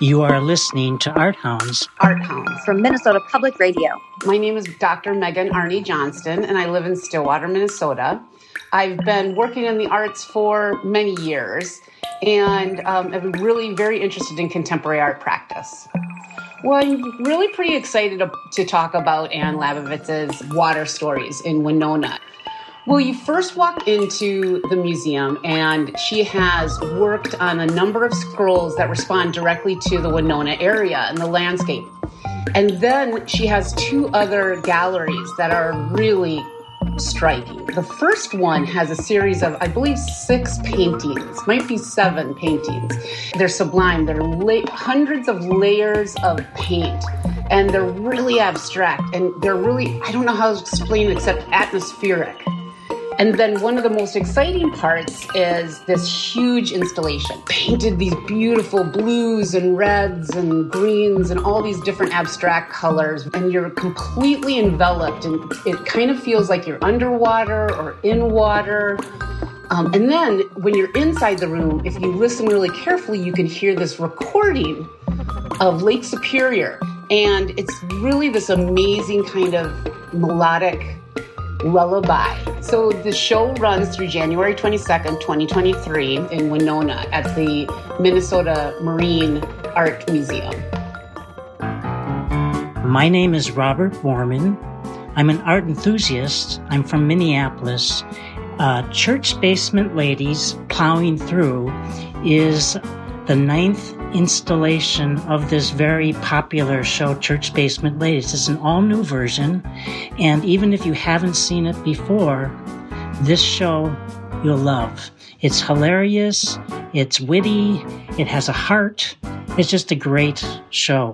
You are listening to Art Hounds. Art Hounds from Minnesota Public Radio. My name is Dr. Megan Arnie Johnston, and I live in Stillwater, Minnesota. I've been working in the arts for many years, and um, I'm really very interested in contemporary art practice. Well, I'm really pretty excited to talk about Anne Leibovitz's water stories in Winona. Well, you first walk into the museum, and she has worked on a number of scrolls that respond directly to the Winona area and the landscape. And then she has two other galleries that are really striking. The first one has a series of, I believe, six paintings, might be seven paintings. They're sublime. They're la- hundreds of layers of paint, and they're really abstract, and they're really, I don't know how to explain except atmospheric. And then one of the most exciting parts is this huge installation, painted these beautiful blues and reds and greens and all these different abstract colors. And you're completely enveloped, and it kind of feels like you're underwater or in water. Um, and then when you're inside the room, if you listen really carefully, you can hear this recording of Lake Superior. And it's really this amazing kind of melodic Lullaby. So the show runs through January 22nd, 2023 in Winona at the Minnesota Marine Art Museum. My name is Robert Borman. I'm an art enthusiast. I'm from Minneapolis. Uh, Church Basement Ladies Plowing Through is the ninth installation of this very popular show, Church Basement Ladies. It's an all new version, and even if you haven't seen it before, this show you'll love. It's hilarious, it's witty, it has a heart. It's just a great show.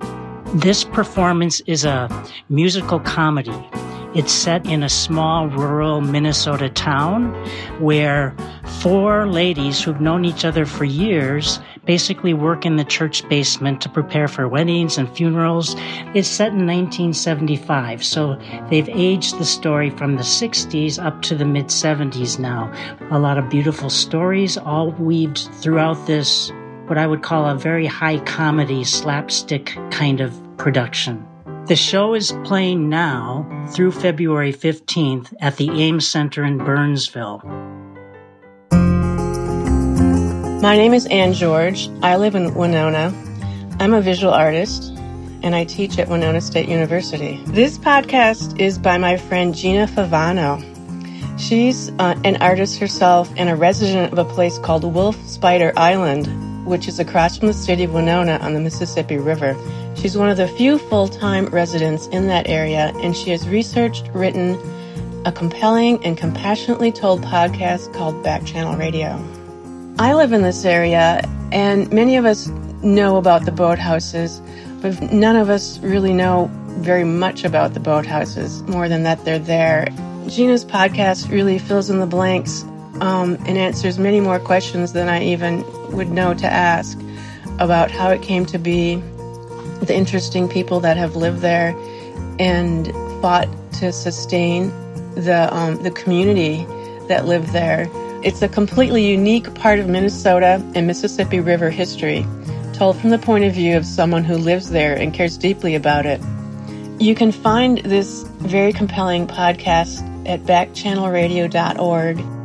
This performance is a musical comedy. It's set in a small rural Minnesota town where four ladies who've known each other for years basically work in the church basement to prepare for weddings and funerals. It's set in 1975, so they've aged the story from the 60s up to the mid 70s now. A lot of beautiful stories, all weaved throughout this, what I would call a very high comedy, slapstick kind of production. The show is playing now through February 15th at the Ames Center in Burnsville. My name is Ann George. I live in Winona. I'm a visual artist and I teach at Winona State University. This podcast is by my friend Gina Favano. She's uh, an artist herself and a resident of a place called Wolf Spider Island, which is across from the city of Winona on the Mississippi River. She's one of the few full time residents in that area, and she has researched, written a compelling and compassionately told podcast called Back Channel Radio. I live in this area, and many of us know about the boathouses, but none of us really know very much about the boathouses, more than that they're there. Gina's podcast really fills in the blanks um, and answers many more questions than I even would know to ask about how it came to be, the interesting people that have lived there and fought to sustain the um, the community that lived there it's a completely unique part of Minnesota and Mississippi River history, told from the point of view of someone who lives there and cares deeply about it. You can find this very compelling podcast at backchannelradio.org